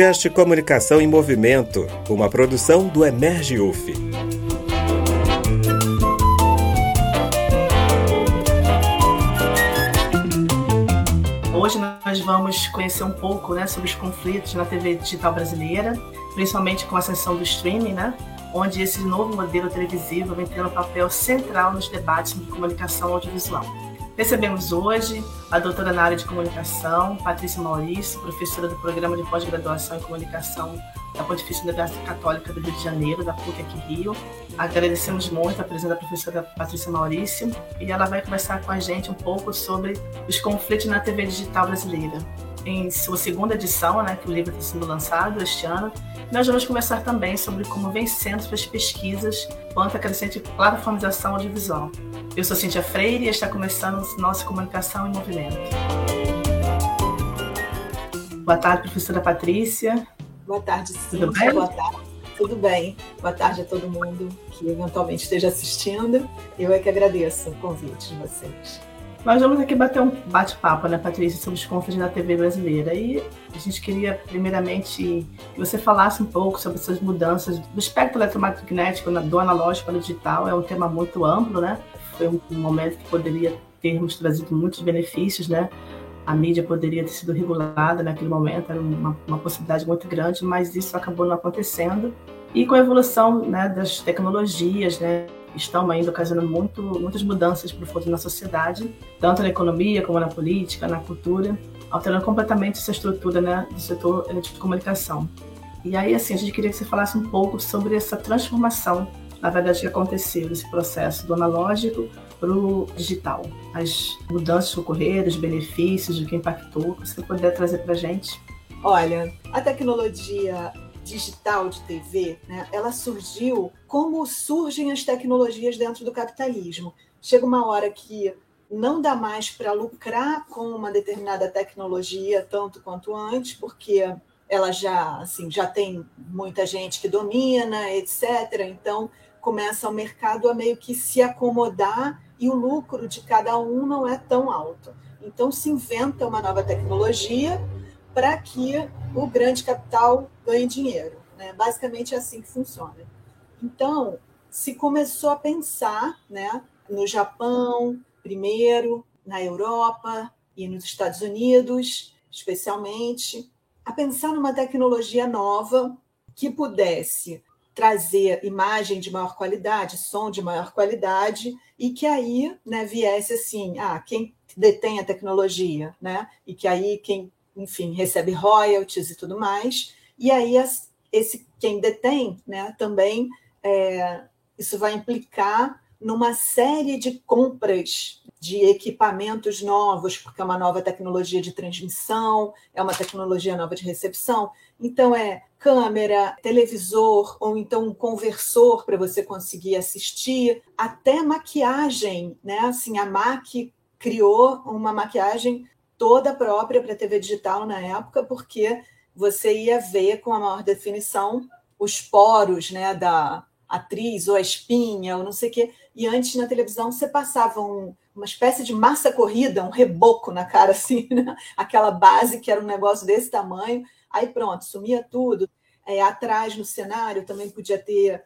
podcast Comunicação em Movimento, uma produção do Emerge UF. Hoje nós vamos conhecer um pouco né, sobre os conflitos na TV digital brasileira, principalmente com a ascensão do streaming, né, onde esse novo modelo televisivo vem tendo um papel central nos debates de comunicação audiovisual. Recebemos hoje a doutora na área de comunicação, Patrícia Maurício, professora do programa de pós-graduação em comunicação da Pontifícia Universidade Católica do Rio de Janeiro, da PUC aqui Rio. Agradecemos muito a presença da professora Patrícia Maurício e ela vai conversar com a gente um pouco sobre os conflitos na TV digital brasileira. Em sua segunda edição, né, que o livro está sendo lançado este ano, nós vamos conversar também sobre como vem sendo suas pesquisas quanto à crescente plataformização audiovisual. Eu sou Cíntia Freire e está começando nossa comunicação em movimento. Boa tarde, professora Patrícia. Boa tarde, Cíntia. Tudo bem? Boa tarde. Tudo bem. Boa tarde a todo mundo que eventualmente esteja assistindo. Eu é que agradeço o convite de vocês. Nós vamos aqui bater um bate-papo, né, Patrícia, sobre os conflitos da TV brasileira. E a gente queria, primeiramente, que você falasse um pouco sobre essas mudanças do espectro eletromagnético do analógico para o digital. É um tema muito amplo, né? Foi um momento que poderia termos trazido muitos benefícios, né? A mídia poderia ter sido regulada naquele momento, era uma, uma possibilidade muito grande, mas isso acabou não acontecendo. E com a evolução né, das tecnologias, né, estão ainda ocasionando muito, muitas mudanças profundas na sociedade, tanto na economia como na política, na cultura, alterando completamente essa estrutura né, do setor de comunicação. E aí, assim, a gente queria que você falasse um pouco sobre essa transformação, na verdade, que aconteceu, esse processo do analógico para o digital. As mudanças que ocorreram, os benefícios, o que impactou, você puder trazer para a gente. Olha, a tecnologia digital de TV, né, ela surgiu como surgem as tecnologias dentro do capitalismo. Chega uma hora que não dá mais para lucrar com uma determinada tecnologia tanto quanto antes, porque ela já assim já tem muita gente que domina, etc. Então começa o mercado a meio que se acomodar e o lucro de cada um não é tão alto. Então se inventa uma nova tecnologia para que o grande capital ganhe dinheiro. Né? Basicamente é assim que funciona. Então, se começou a pensar né, no Japão, primeiro, na Europa e nos Estados Unidos, especialmente, a pensar numa tecnologia nova que pudesse trazer imagem de maior qualidade, som de maior qualidade, e que aí né, viesse assim, ah, quem detém a tecnologia, né? E que aí quem enfim, recebe royalties e tudo mais. E aí, as, esse quem detém, né, também é, isso vai implicar numa série de compras de equipamentos novos, porque é uma nova tecnologia de transmissão, é uma tecnologia nova de recepção. Então, é câmera, televisor, ou então um conversor para você conseguir assistir, até maquiagem, né? Assim, a MAC criou uma maquiagem toda própria para TV digital na época, porque você ia ver com a maior definição os poros né, da atriz ou a espinha ou não sei o quê. E antes na televisão você passava um, uma espécie de massa corrida, um reboco na cara assim, né? aquela base que era um negócio desse tamanho. Aí pronto, sumia tudo. É, atrás no cenário também podia ter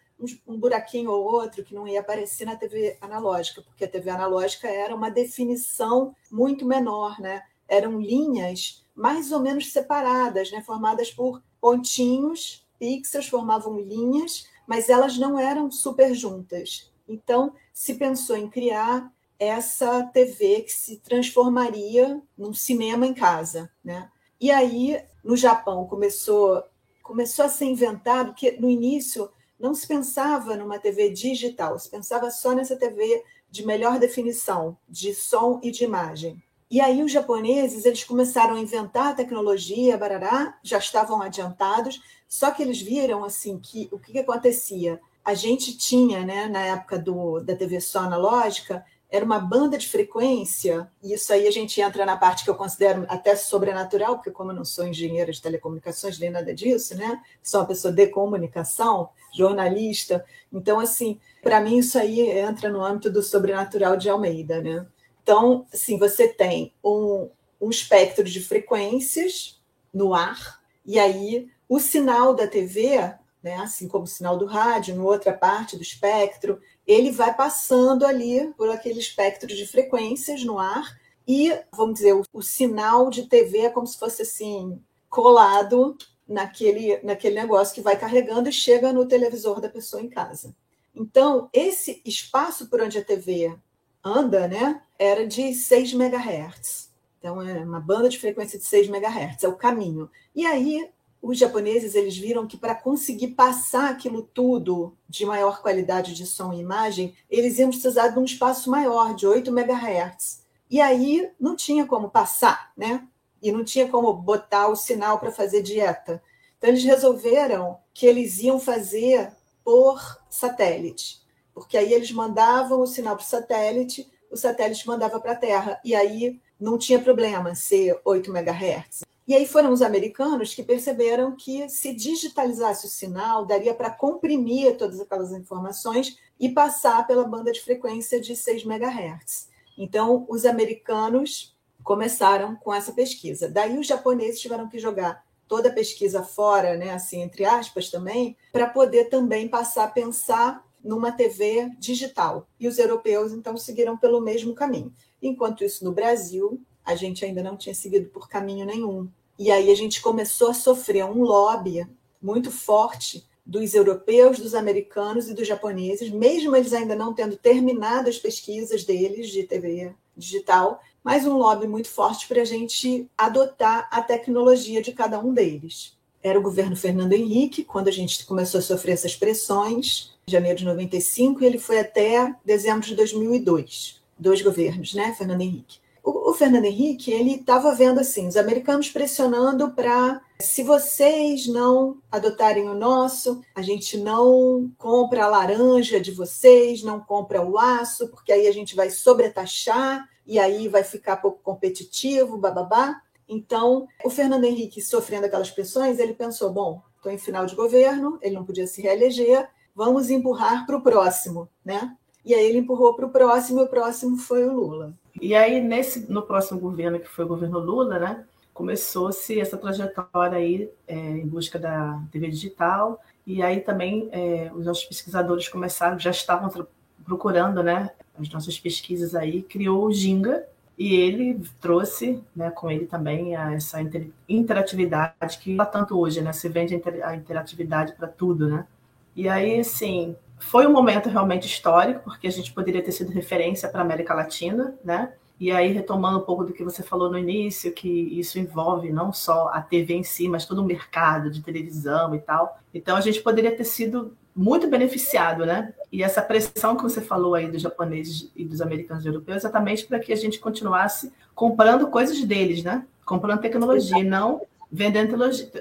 um buraquinho ou outro que não ia aparecer na TV analógica, porque a TV analógica era uma definição muito menor, né? eram linhas mais ou menos separadas, né, formadas por pontinhos, pixels formavam linhas, mas elas não eram super juntas. Então, se pensou em criar essa TV que se transformaria num cinema em casa, né? E aí, no Japão, começou começou a ser inventado que no início não se pensava numa TV digital, se pensava só nessa TV de melhor definição, de som e de imagem. E aí os japoneses eles começaram a inventar a tecnologia, barará, já estavam adiantados, só que eles viram assim que o que, que acontecia? A gente tinha, né, na época do, da TV só analógica, era uma banda de frequência, e isso aí a gente entra na parte que eu considero até sobrenatural, porque como eu não sou engenheira de telecomunicações, nem nada disso, né? Sou uma pessoa de comunicação, jornalista. Então, assim, para mim isso aí entra no âmbito do sobrenatural de Almeida, né? Então, assim, você tem um, um espectro de frequências no ar E aí o sinal da TV, né, assim como o sinal do rádio, em outra parte do espectro, ele vai passando ali por aquele espectro de frequências no ar e, vamos dizer, o, o sinal de TV é como se fosse assim colado naquele, naquele negócio que vai carregando e chega no televisor da pessoa em casa. Então, esse espaço por onde a TV anda, né, era de 6 MHz. Então, é uma banda de frequência de 6 MHz, é o caminho. E aí, os japoneses eles viram que para conseguir passar aquilo tudo de maior qualidade de som e imagem, eles iam precisar de um espaço maior, de 8 MHz. E aí não tinha como passar, né? E não tinha como botar o sinal para fazer dieta. Então eles resolveram que eles iam fazer por satélite, porque aí eles mandavam o sinal para o satélite, o satélite mandava para a Terra, e aí não tinha problema ser 8 MHz. E aí foram os americanos que perceberam que se digitalizasse o sinal, daria para comprimir todas aquelas informações e passar pela banda de frequência de 6 MHz. Então, os americanos começaram com essa pesquisa. Daí os japoneses tiveram que jogar toda a pesquisa fora, né, assim entre aspas também, para poder também passar a pensar numa TV digital. E os europeus então seguiram pelo mesmo caminho. Enquanto isso no Brasil, a gente ainda não tinha seguido por caminho nenhum. E aí a gente começou a sofrer um lobby muito forte dos europeus, dos americanos e dos japoneses, mesmo eles ainda não tendo terminado as pesquisas deles de TV digital, mas um lobby muito forte para a gente adotar a tecnologia de cada um deles. Era o governo Fernando Henrique, quando a gente começou a sofrer essas pressões, janeiro de 95, e ele foi até dezembro de 2002. Dois governos, né, Fernando Henrique o, o Fernando Henrique ele estava vendo assim os americanos pressionando para se vocês não adotarem o nosso, a gente não compra a laranja de vocês, não compra o aço, porque aí a gente vai sobretaxar e aí vai ficar pouco competitivo, bababá. Então, o Fernando Henrique sofrendo aquelas pressões, ele pensou: bom, estou em final de governo, ele não podia se reeleger, vamos empurrar para o próximo, né? E aí ele empurrou para o próximo, e o próximo foi o Lula. E aí, nesse, no próximo governo, que foi o governo Lula, né, começou-se essa trajetória aí é, em busca da TV digital, e aí também é, os nossos pesquisadores começaram, já estavam procurando, né, as nossas pesquisas aí, criou o Ginga, e ele trouxe, né, com ele também essa interatividade que lá tanto hoje, né, se vende a interatividade para tudo, né? E aí, assim, foi um momento realmente histórico, porque a gente poderia ter sido referência para a América Latina, né? E aí, retomando um pouco do que você falou no início, que isso envolve não só a TV em si, mas todo o mercado de televisão e tal. Então, a gente poderia ter sido muito beneficiado, né? E essa pressão que você falou aí dos japoneses e dos americanos e europeus, exatamente para que a gente continuasse comprando coisas deles, né? Comprando tecnologia, e não vendendo.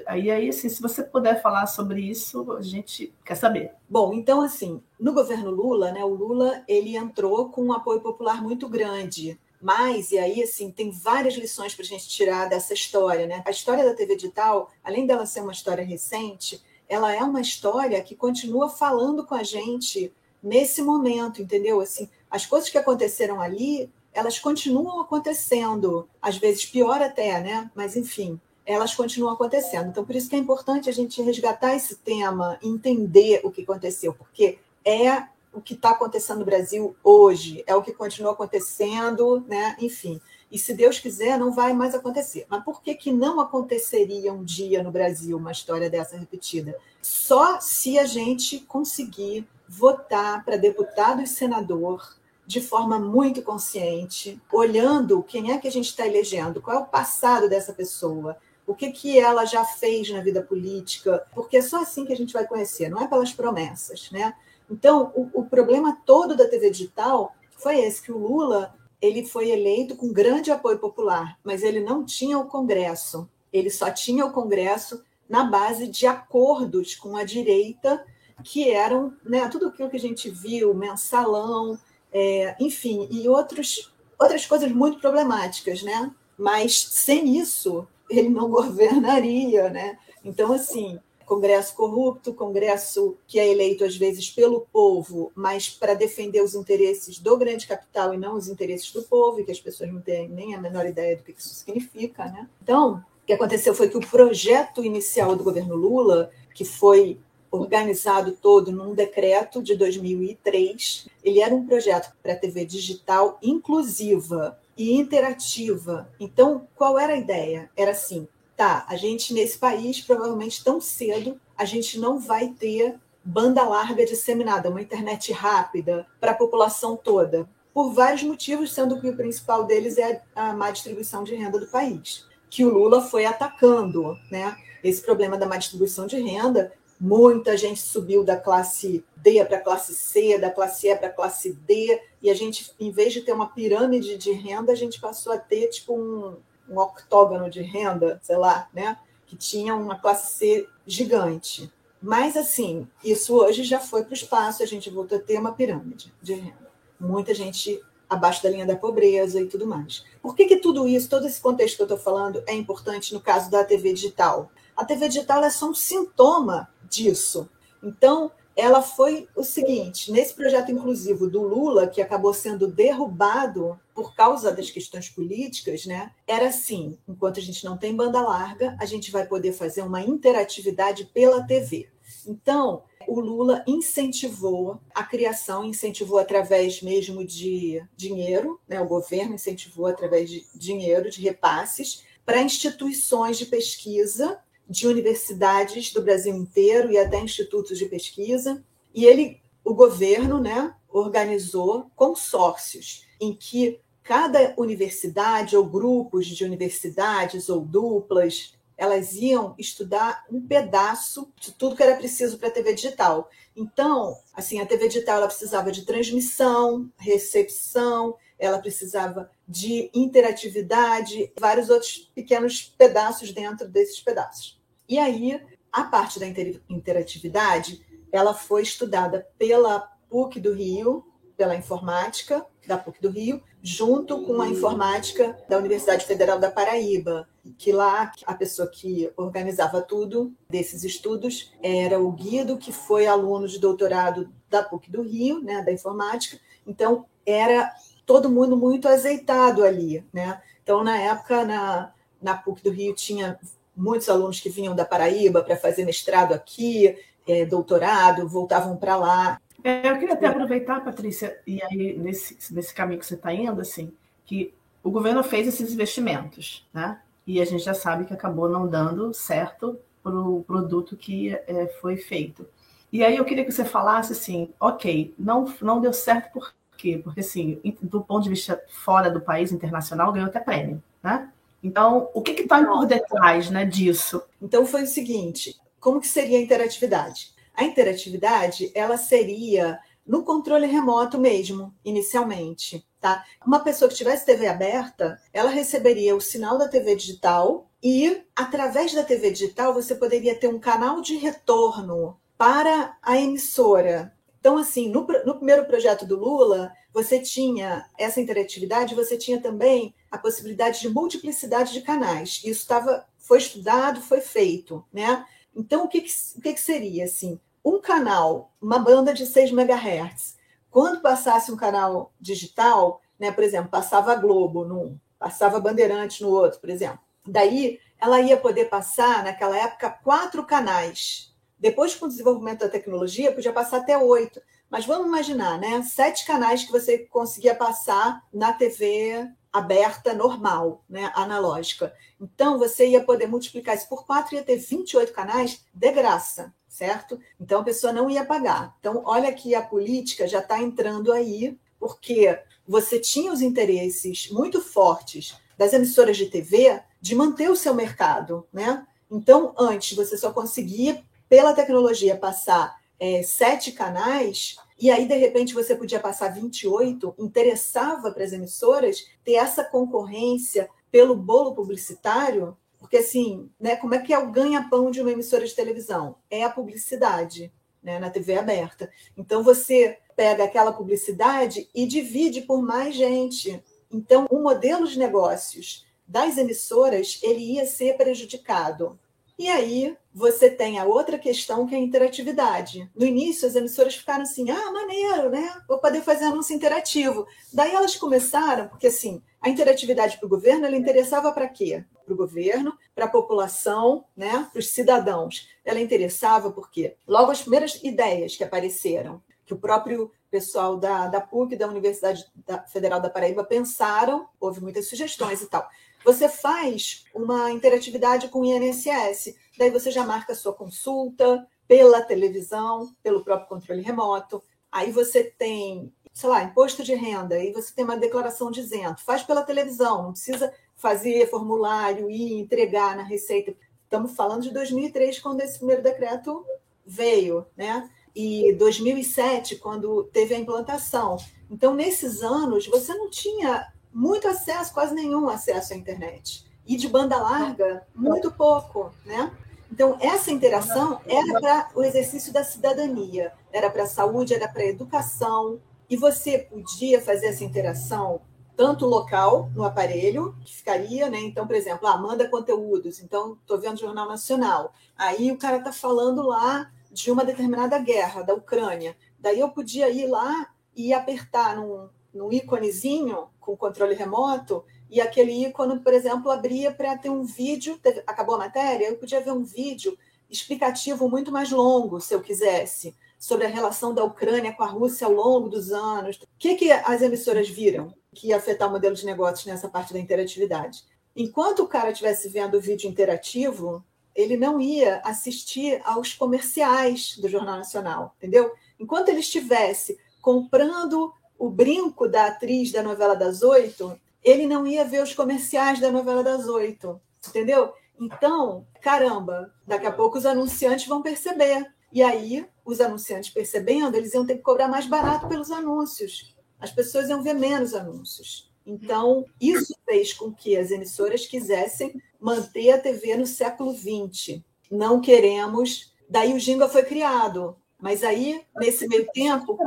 Aí, aí, assim, se você puder falar sobre isso, a gente quer saber. Bom, então, assim, no governo Lula, né, o Lula ele entrou com um apoio popular muito grande. Mas, e aí, assim, tem várias lições para a gente tirar dessa história, né? A história da TV digital, além dela ser uma história recente, ela é uma história que continua falando com a gente nesse momento, entendeu? Assim, as coisas que aconteceram ali, elas continuam acontecendo, às vezes pior até, né? Mas enfim, elas continuam acontecendo. Então, por isso que é importante a gente resgatar esse tema, entender o que aconteceu, porque é o que está acontecendo no Brasil hoje, é o que continua acontecendo, né? Enfim. E se Deus quiser, não vai mais acontecer. Mas por que, que não aconteceria um dia no Brasil uma história dessa repetida? Só se a gente conseguir votar para deputado e senador de forma muito consciente, olhando quem é que a gente está elegendo, qual é o passado dessa pessoa, o que, que ela já fez na vida política, porque é só assim que a gente vai conhecer, não é pelas promessas, né? Então, o, o problema todo da TV digital foi esse, que o Lula ele foi eleito com grande apoio popular, mas ele não tinha o Congresso, ele só tinha o Congresso na base de acordos com a direita, que eram né, tudo aquilo que a gente viu, mensalão, é, enfim, e outros, outras coisas muito problemáticas, né? Mas sem isso, ele não governaria, né? Então, assim, Congresso corrupto, Congresso que é eleito às vezes pelo povo, mas para defender os interesses do grande capital e não os interesses do povo, e que as pessoas não têm nem a menor ideia do que isso significa, né? Então, O que aconteceu foi que o projeto inicial do governo Lula, que foi organizado todo num decreto de 2003, ele era um projeto para TV digital inclusiva e interativa. Então, qual era a ideia? Era assim: tá, a gente nesse país, provavelmente tão cedo, a gente não vai ter banda larga disseminada, uma internet rápida para a população toda, por vários motivos, sendo que o principal deles é a má distribuição de renda do país, que o Lula foi atacando, né? Esse problema da má distribuição de renda, muita gente subiu da classe D para a classe C, da classe E para a classe D, e a gente, em vez de ter uma pirâmide de renda, a gente passou a ter tipo um, um octógono de renda, sei lá, né? Que tinha uma classe C gigante. Mas, assim, isso hoje já foi para o espaço, a gente voltou a ter uma pirâmide de renda. Muita gente abaixo da linha da pobreza e tudo mais. Por que, que tudo isso, todo esse contexto que eu estou falando, é importante no caso da TV digital? A TV digital é só um sintoma disso. Então, ela foi o seguinte: nesse projeto inclusivo do Lula, que acabou sendo derrubado por causa das questões políticas, né? Era assim: enquanto a gente não tem banda larga, a gente vai poder fazer uma interatividade pela TV. Então, o Lula incentivou a criação, incentivou através mesmo de dinheiro, né? o governo incentivou através de dinheiro, de repasses, para instituições de pesquisa de universidades do Brasil inteiro e até institutos de pesquisa. E ele, o governo, né, organizou consórcios em que cada universidade ou grupos de universidades ou duplas, elas iam estudar um pedaço de tudo que era preciso para a TV digital. Então, assim, a TV digital ela precisava de transmissão, recepção, ela precisava de interatividade, vários outros pequenos pedaços dentro desses pedaços. E aí, a parte da interatividade, ela foi estudada pela PUC do Rio, pela informática da PUC do Rio, junto com a informática da Universidade Federal da Paraíba, que lá a pessoa que organizava tudo desses estudos era o Guido, que foi aluno de doutorado da PUC do Rio, né, da informática. Então, era todo mundo muito azeitado ali, né? Então, na época, na, na PUC do Rio tinha muitos alunos que vinham da Paraíba para fazer mestrado aqui, é, doutorado, voltavam para lá. É, eu queria até aproveitar, Patrícia, e aí nesse, nesse caminho que você está indo, assim, que o governo fez esses investimentos, né? E a gente já sabe que acabou não dando certo para o produto que é, foi feito. E aí eu queria que você falasse assim, ok, não, não deu certo por quê? Porque, assim, do ponto de vista fora do país, internacional, ganhou até prêmio, né? Então, o que está por detrás né, disso? Então, foi o seguinte, como que seria a interatividade? A interatividade, ela seria no controle remoto mesmo, inicialmente, tá? Uma pessoa que tivesse TV aberta, ela receberia o sinal da TV digital e, através da TV digital, você poderia ter um canal de retorno para a emissora. Então, assim, no, no primeiro projeto do Lula, você tinha essa interatividade, você tinha também a possibilidade de multiplicidade de canais. Isso estava, foi estudado, foi feito, né? Então, o que, que, o que, que seria assim? Um canal, uma banda de 6 MHz, quando passasse um canal digital, né, por exemplo, passava a Globo num, passava Bandeirante no outro, por exemplo. Daí ela ia poder passar, naquela época, quatro canais. Depois, com o desenvolvimento da tecnologia, podia passar até oito. Mas vamos imaginar, né? Sete canais que você conseguia passar na TV aberta normal, né, analógica. Então você ia poder multiplicar isso por quatro ia ter 28 canais de graça, certo? Então a pessoa não ia pagar. Então olha que a política já está entrando aí, porque você tinha os interesses muito fortes das emissoras de TV de manter o seu mercado, né? Então antes você só conseguia pela tecnologia passar é, sete canais, e aí, de repente, você podia passar 28, interessava para as emissoras ter essa concorrência pelo bolo publicitário, porque assim, né, como é que é o ganha-pão de uma emissora de televisão? É a publicidade, né, na TV aberta. Então você pega aquela publicidade e divide por mais gente. Então, o modelo de negócios das emissoras ele ia ser prejudicado. E aí você tem a outra questão que é a interatividade. No início, as emissoras ficaram assim: ah, maneiro, né? Vou poder fazer anúncio interativo. Daí elas começaram, porque assim, A interatividade para o governo, ela interessava para quê? Para o governo, para a população, né? para os cidadãos. Ela interessava porque logo as primeiras ideias que apareceram, que o próprio pessoal da, da PUC, da Universidade Federal da Paraíba, pensaram, houve muitas sugestões e tal. Você faz uma interatividade com o INSS, daí você já marca a sua consulta pela televisão, pelo próprio controle remoto. Aí você tem, sei lá, imposto de renda, aí você tem uma declaração dizendo, faz pela televisão, não precisa fazer formulário e entregar na Receita. Estamos falando de 2003, quando esse primeiro decreto veio, né? e 2007, quando teve a implantação. Então, nesses anos, você não tinha muito acesso, quase nenhum acesso à internet. E de banda larga, muito pouco, né? Então, essa interação era para o exercício da cidadania, era para a saúde, era para a educação, e você podia fazer essa interação tanto local, no aparelho, que ficaria, né? Então, por exemplo, ah, manda conteúdos, então estou vendo o Jornal Nacional. Aí o cara está falando lá de uma determinada guerra da Ucrânia. Daí eu podia ir lá e apertar num, num íconezinho com controle remoto e aquele ícone, por exemplo, abria para ter um vídeo. Teve, acabou a matéria, eu podia ver um vídeo explicativo muito mais longo, se eu quisesse, sobre a relação da Ucrânia com a Rússia ao longo dos anos. O que, que as emissoras viram que ia afetar o modelo de negócios nessa parte da interatividade? Enquanto o cara estivesse vendo o vídeo interativo, ele não ia assistir aos comerciais do Jornal Nacional, entendeu? Enquanto ele estivesse comprando o brinco da atriz da novela das oito, ele não ia ver os comerciais da novela das oito, entendeu? Então, caramba, daqui a pouco os anunciantes vão perceber. E aí, os anunciantes percebendo, eles iam ter que cobrar mais barato pelos anúncios. As pessoas iam ver menos anúncios. Então, isso fez com que as emissoras quisessem manter a TV no século XX. Não queremos. Daí o Ginga foi criado. Mas aí, nesse meio tempo.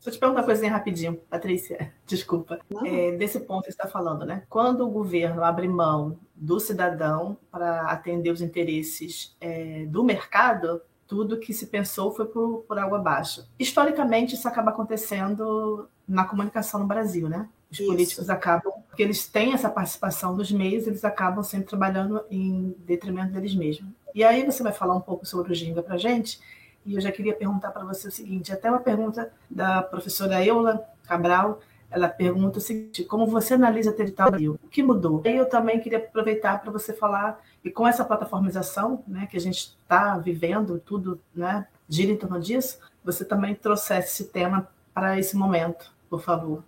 Deixa eu te perguntar uma coisinha rapidinho, Patrícia. Desculpa. É, desse ponto que você está falando, né? Quando o governo abre mão do cidadão para atender os interesses é, do mercado, tudo que se pensou foi por, por água abaixo. Historicamente, isso acaba acontecendo na comunicação no Brasil, né? Os Isso. políticos acabam, porque eles têm essa participação dos meios, eles acabam sempre trabalhando em detrimento deles mesmos. E aí você vai falar um pouco sobre o Ginga para gente, e eu já queria perguntar para você o seguinte, até uma pergunta da professora Eula Cabral, ela pergunta o seguinte, como você analisa território Brasil? O que mudou? E eu também queria aproveitar para você falar, e com essa plataformização né, que a gente está vivendo, tudo né, gira em torno disso, você também trouxesse esse tema para esse momento, por favor.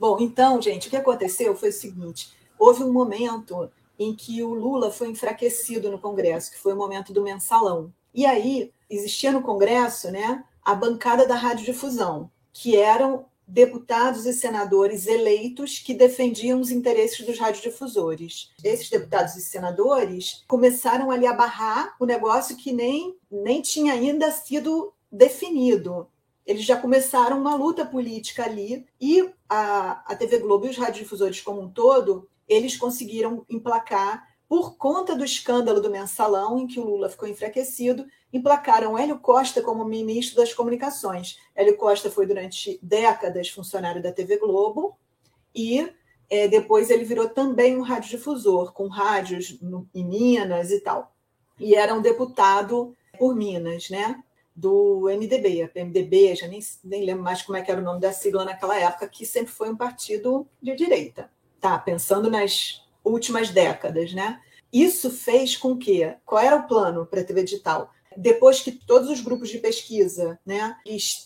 Bom, então, gente, o que aconteceu foi o seguinte: houve um momento em que o Lula foi enfraquecido no Congresso, que foi o momento do mensalão. E aí existia no Congresso, né, a bancada da radiodifusão, que eram deputados e senadores eleitos que defendiam os interesses dos radiodifusores. Esses deputados e senadores começaram ali a barrar o negócio que nem, nem tinha ainda sido definido. Eles já começaram uma luta política ali e a, a TV Globo e os radiodifusores como um todo, eles conseguiram emplacar, por conta do escândalo do mensalão, em que o Lula ficou enfraquecido, emplacaram Hélio Costa como ministro das Comunicações. Hélio Costa foi durante décadas funcionário da TV Globo e é, depois ele virou também um radiodifusor, com rádios no, em Minas e tal. E era um deputado por Minas, né? do MDB, a PMDB, já nem, nem lembro mais como é que era o nome da sigla naquela época, que sempre foi um partido de direita. Tá, pensando nas últimas décadas, né? Isso fez com que, qual era o plano para a TV digital? Depois que todos os grupos de pesquisa, né,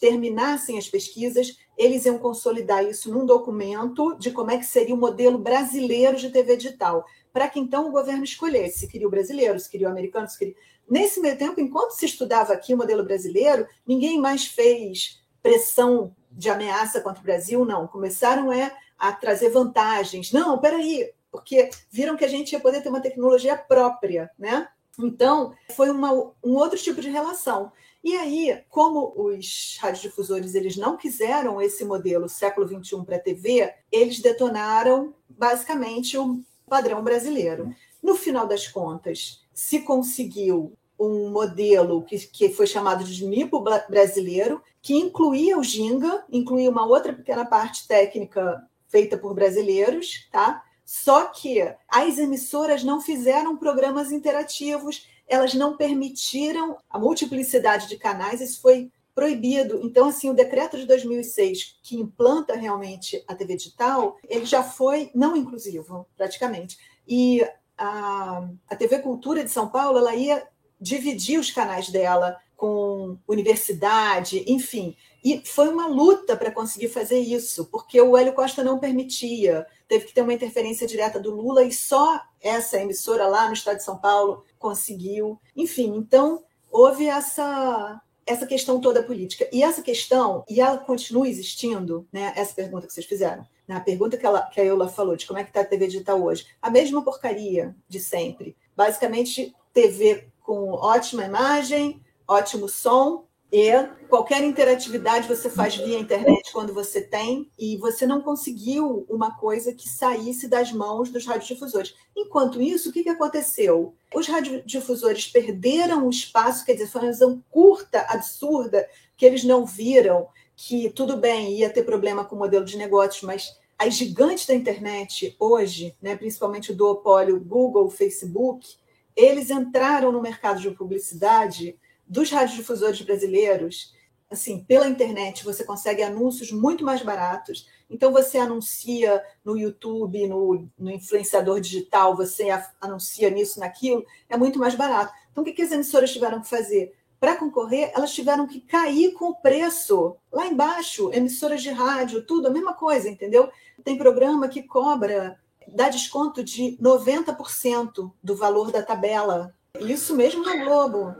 terminassem as pesquisas, eles iam consolidar isso num documento de como é que seria o modelo brasileiro de TV digital, para que então o governo escolhesse se queria o brasileiro, se queria o americano, se queria Nesse meio tempo, enquanto se estudava aqui o modelo brasileiro, ninguém mais fez pressão de ameaça contra o Brasil, não. Começaram é, a trazer vantagens. Não, peraí, porque viram que a gente ia poder ter uma tecnologia própria, né? Então, foi uma, um outro tipo de relação. E aí, como os radiodifusores eles não quiseram esse modelo século XXI para a TV, eles detonaram basicamente o padrão brasileiro. No final das contas, se conseguiu um modelo que, que foi chamado de NIPO brasileiro, que incluía o Ginga, incluía uma outra pequena parte técnica feita por brasileiros, tá? Só que as emissoras não fizeram programas interativos, elas não permitiram a multiplicidade de canais, isso foi proibido. Então, assim, o decreto de 2006, que implanta realmente a TV digital, ele já foi não inclusivo, praticamente. E a, a TV Cultura de São Paulo, ela ia dividir os canais dela com universidade, enfim. E foi uma luta para conseguir fazer isso, porque o Hélio Costa não permitia. Teve que ter uma interferência direta do Lula e só essa emissora lá no estado de São Paulo conseguiu. Enfim, então houve essa essa questão toda política. E essa questão, e ela continua existindo, né? Essa pergunta que vocês fizeram. Né? A pergunta que, ela, que a Eula falou, de como é que está a TV digital hoje. A mesma porcaria de sempre. Basicamente, TV com ótima imagem, ótimo som, e qualquer interatividade você faz via internet quando você tem, e você não conseguiu uma coisa que saísse das mãos dos radiodifusores. Enquanto isso, o que, que aconteceu? Os radiodifusores perderam o espaço, quer dizer, foi uma visão curta, absurda, que eles não viram que tudo bem, ia ter problema com o modelo de negócios, mas as gigantes da internet hoje, né, principalmente o duopólio Google, Facebook, eles entraram no mercado de publicidade dos radiodifusores brasileiros, assim, pela internet você consegue anúncios muito mais baratos. Então você anuncia no YouTube, no, no influenciador digital, você anuncia nisso, naquilo, é muito mais barato. Então o que, que as emissoras tiveram que fazer? Para concorrer, elas tiveram que cair com o preço lá embaixo, emissoras de rádio, tudo, a mesma coisa, entendeu? Tem programa que cobra, dá desconto de 90% do valor da tabela. Isso mesmo na Globo.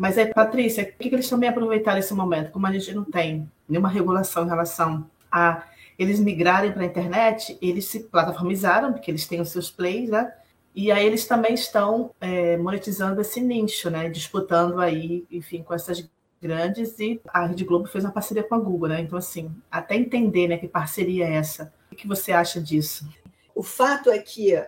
Mas aí, Patrícia, por que eles também aproveitaram esse momento? Como a gente não tem nenhuma regulação em relação a eles migrarem para a internet, eles se plataformizaram, porque eles têm os seus plays, né? E aí eles também estão é, monetizando esse nicho, né? Disputando aí, enfim, com essas grandes e a Rede Globo fez uma parceria com a Google, né? Então, assim, até entender, né, que parceria é essa. O que você acha disso? O fato é que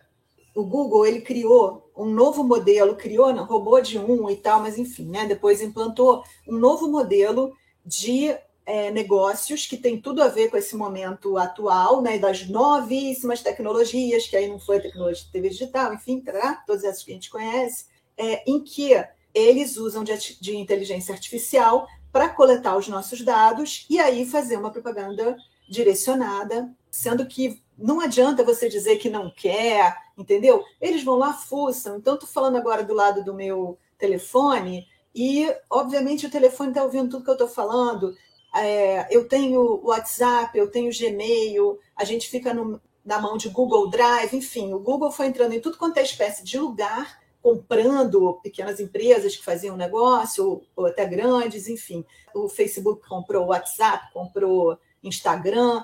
o Google ele criou um novo modelo, criou, não, roubou de um e tal, mas enfim, né? Depois implantou um novo modelo de é, negócios que tem tudo a ver com esse momento atual, né? Das novíssimas tecnologias, que aí não foi tecnologia de TV digital, enfim, tá, todas essas que a gente conhece, é, em que eles usam de, de inteligência artificial para coletar os nossos dados e aí fazer uma propaganda direcionada, sendo que não adianta você dizer que não quer, entendeu? Eles vão lá, fuçam. Então, estou falando agora do lado do meu telefone e, obviamente, o telefone está ouvindo tudo que eu estou falando. É, eu tenho WhatsApp, eu tenho Gmail, a gente fica no, na mão de Google Drive, enfim, o Google foi entrando em tudo quanto é espécie de lugar, comprando pequenas empresas que faziam negócio, ou, ou até grandes, enfim. O Facebook comprou o WhatsApp, comprou Instagram,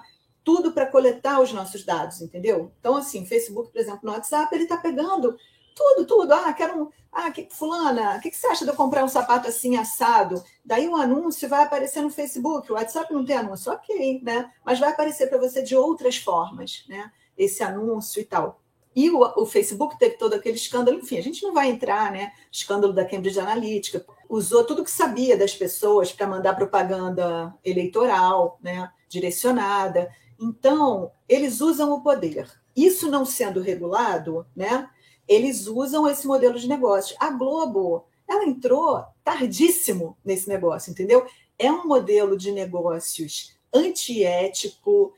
tudo para coletar os nossos dados, entendeu? Então, assim, Facebook, por exemplo, no WhatsApp, ele está pegando tudo, tudo. Ah, quero um. Ah, que, fulana, o que, que, você acha de eu comprar um sapato assim assado? Daí um anúncio vai aparecer no Facebook. O WhatsApp não tem anúncio, ok, né? Mas vai aparecer para você de outras formas, né? Esse anúncio e tal. E o, o, Facebook teve todo aquele escândalo, enfim, a gente não vai entrar, né? Escândalo da Cambridge Analytica, usou tudo que sabia das pessoas para mandar propaganda eleitoral, né? Direcionada. Então, eles usam o poder. Isso não sendo regulado, né? Eles usam esse modelo de negócio. A Globo, ela entrou tardíssimo nesse negócio, entendeu? É um modelo de negócios antiético,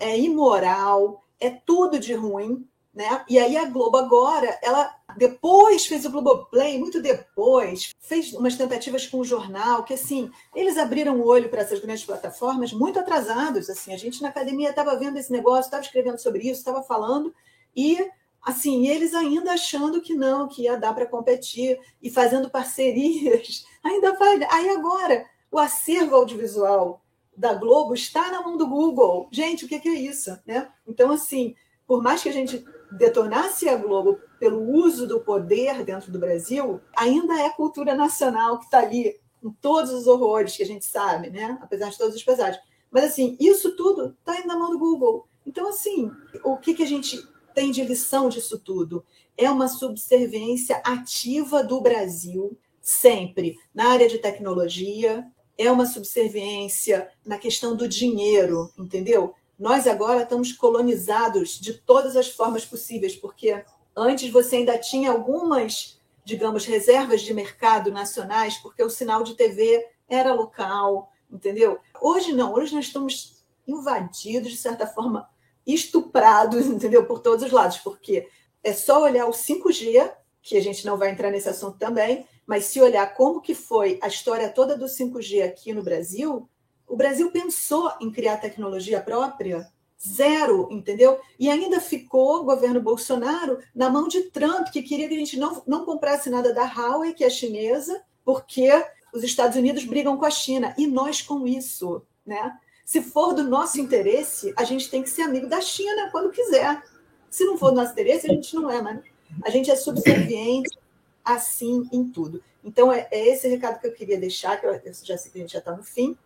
é imoral, é tudo de ruim, né? E aí a Globo agora, ela depois fez o Globoplay, muito depois, fez umas tentativas com o jornal, que assim, eles abriram o olho para essas grandes plataformas muito atrasados, assim, a gente na academia estava vendo esse negócio, estava escrevendo sobre isso, estava falando, e assim, eles ainda achando que não, que ia dar para competir e fazendo parcerias, ainda vai. Aí agora, o acervo audiovisual da Globo está na mão do Google. Gente, o que é isso? Né? Então, assim, por mais que a gente detonasse a Globo pelo uso do poder dentro do Brasil, ainda é cultura nacional que está ali, com todos os horrores que a gente sabe, né? apesar de todos os pesares. Mas, assim, isso tudo está indo na mão do Google. Então, assim, o que, que a gente tem de lição disso tudo? É uma subserviência ativa do Brasil, sempre, na área de tecnologia, é uma subserviência na questão do dinheiro, entendeu? Nós agora estamos colonizados de todas as formas possíveis, porque antes você ainda tinha algumas, digamos, reservas de mercado nacionais, porque o sinal de TV era local, entendeu? Hoje não, hoje nós estamos invadidos, de certa forma, estuprados, entendeu? Por todos os lados, porque é só olhar o 5G, que a gente não vai entrar nesse assunto também, mas se olhar como que foi a história toda do 5G aqui no Brasil, o Brasil pensou em criar tecnologia própria? Zero, entendeu? E ainda ficou o governo Bolsonaro na mão de Trump, que queria que a gente não, não comprasse nada da Huawei, que é chinesa, porque os Estados Unidos brigam com a China. E nós com isso, né? Se for do nosso interesse, a gente tem que ser amigo da China quando quiser. Se não for do nosso interesse, a gente não é, mas a gente é subserviente assim em tudo. Então, é, é esse recado que eu queria deixar, que eu, eu já sei que a gente já está no fim,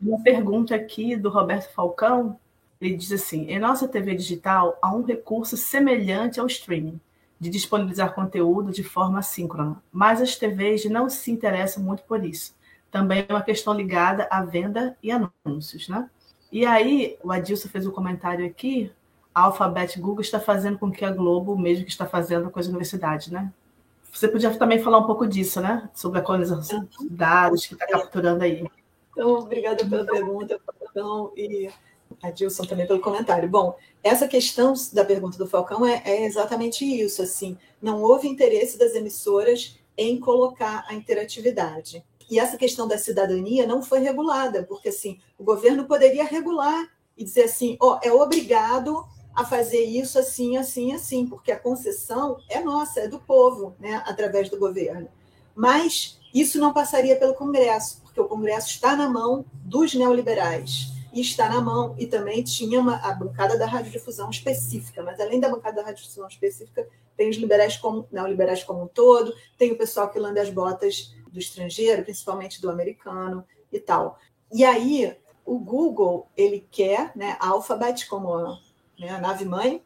uma pergunta aqui do Roberto Falcão. Ele diz assim: em nossa TV digital há um recurso semelhante ao streaming, de disponibilizar conteúdo de forma síncrona, mas as TVs não se interessam muito por isso. Também é uma questão ligada à venda e anúncios, né? E aí, o Adilson fez um comentário aqui: a Alphabet Google está fazendo com que a Globo, mesmo que está fazendo com as universidades, né? Você podia também falar um pouco disso, né? Sobre a colonização de dados que está capturando aí. Então, obrigada pela pergunta, Falcão, e a Dilson também pelo comentário. Bom, essa questão da pergunta do Falcão é, é exatamente isso, assim, não houve interesse das emissoras em colocar a interatividade. E essa questão da cidadania não foi regulada, porque assim, o governo poderia regular e dizer assim, ó, oh, é obrigado a fazer isso assim, assim, assim, porque a concessão é nossa, é do povo, né, através do governo. Mas isso não passaria pelo Congresso porque o Congresso está na mão dos neoliberais e está na mão, e também tinha uma, a bancada da radiodifusão específica, mas além da bancada da radiodifusão específica, tem os liberais como, neoliberais como um todo, tem o pessoal que lambe as botas do estrangeiro, principalmente do americano e tal. E aí, o Google, ele quer, né, a Alphabet como a, né, a nave-mãe,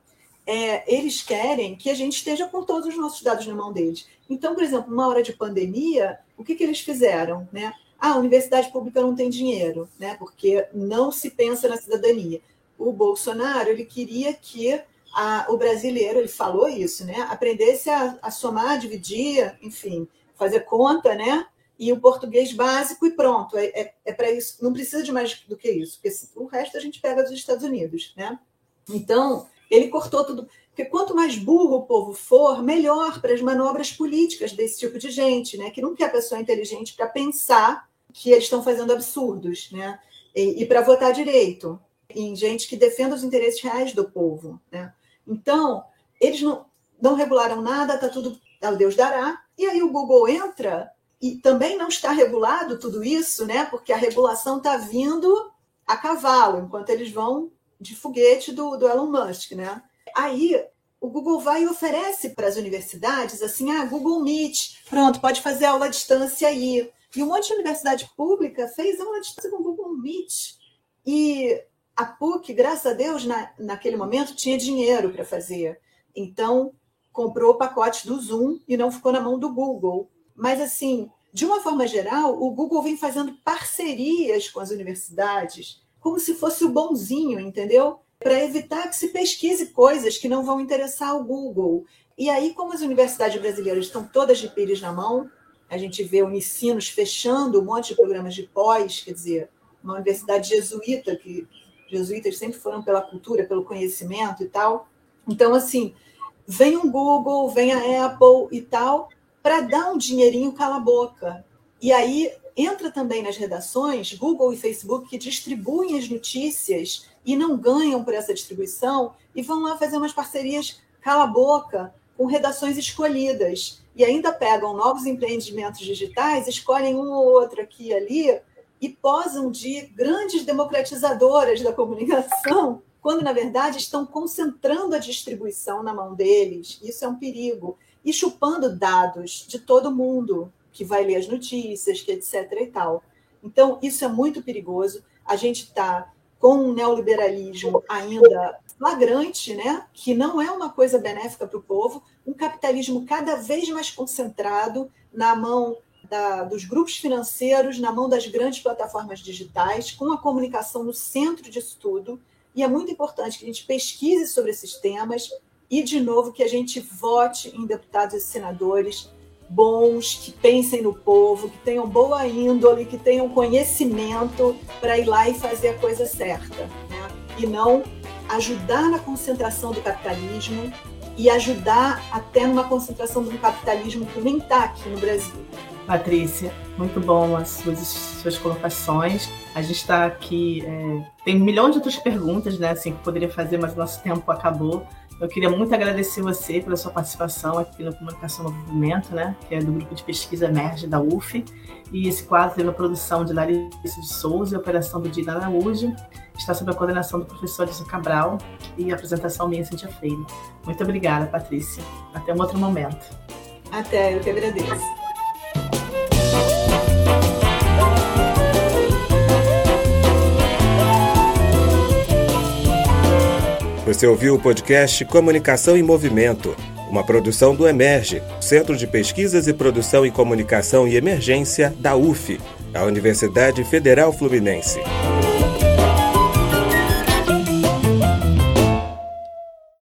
é, eles querem que a gente esteja com todos os nossos dados na mão deles. Então, por exemplo, numa hora de pandemia, o que, que eles fizeram? Né? Ah, a universidade pública não tem dinheiro, né? Porque não se pensa na cidadania. O Bolsonaro ele queria que a, o brasileiro, ele falou isso, né? Aprendesse a, a somar, dividir, enfim, fazer conta, né? E o português básico e pronto. É, é, é para isso. Não precisa de mais do que isso, porque o resto a gente pega dos Estados Unidos, né? Então, ele cortou tudo. Porque quanto mais burro o povo for, melhor para as manobras políticas desse tipo de gente, né? Que não quer pessoa inteligente para pensar que eles estão fazendo absurdos, né? E, e para votar direito, em gente que defenda os interesses reais do povo, né? Então, eles não, não regularam nada, tá tudo ao Deus dará. E aí o Google entra e também não está regulado tudo isso, né? Porque a regulação está vindo a cavalo, enquanto eles vão de foguete do, do Elon Musk, né? Aí o Google vai e oferece para as universidades assim, ah, Google Meet, pronto, pode fazer aula à distância aí. E um monte de universidade pública fez aula à distância com o Google Meet. E a PUC, graças a Deus, na, naquele momento tinha dinheiro para fazer. Então, comprou o pacote do Zoom e não ficou na mão do Google. Mas, assim, de uma forma geral, o Google vem fazendo parcerias com as universidades, como se fosse o bonzinho, entendeu? Para evitar que se pesquise coisas que não vão interessar ao Google. E aí, como as universidades brasileiras estão todas de pires na mão, a gente vê Unicinos fechando um monte de programas de pós, quer dizer, uma universidade jesuíta, que jesuítas sempre foram pela cultura, pelo conhecimento e tal. Então, assim, vem o Google, vem a Apple e tal, para dar um dinheirinho cala-boca. E aí entra também nas redações Google e Facebook que distribuem as notícias e não ganham por essa distribuição e vão lá fazer umas parcerias cala-boca com redações escolhidas e ainda pegam novos empreendimentos digitais, escolhem um ou outro aqui e ali e posam de grandes democratizadoras da comunicação, quando na verdade estão concentrando a distribuição na mão deles. Isso é um perigo. E chupando dados de todo mundo que vai ler as notícias, que etc. e tal. Então, isso é muito perigoso. A gente está com um neoliberalismo ainda flagrante, né? que não é uma coisa benéfica para o povo, um capitalismo cada vez mais concentrado na mão da, dos grupos financeiros, na mão das grandes plataformas digitais, com a comunicação no centro disso tudo. E é muito importante que a gente pesquise sobre esses temas e, de novo, que a gente vote em deputados e senadores bons, que pensem no povo, que tenham boa índole, que tenham conhecimento para ir lá e fazer a coisa certa. Né? E não ajudar na concentração do capitalismo e ajudar até numa concentração do capitalismo que nem está aqui no Brasil. Patrícia, muito bom as suas, suas colocações. A gente está aqui, é, tem um milhão de outras perguntas, né, assim, que poderia fazer, mas o nosso tempo acabou. Eu queria muito agradecer você pela sua participação aqui no Comunicação no Movimento, né, que é do grupo de pesquisa Emerge da UF. E esse quadro teve a produção de Larissa de Souza e a operação do Dina Araújo. Está sob a coordenação do professor Edson Cabral e a apresentação minha, Cintia Freire. Muito obrigada, Patrícia. Até um outro momento. Até, eu que agradeço. Você ouviu o podcast Comunicação em Movimento, uma produção do Emerge, Centro de Pesquisas e Produção em Comunicação e Emergência da UF, a Universidade Federal Fluminense.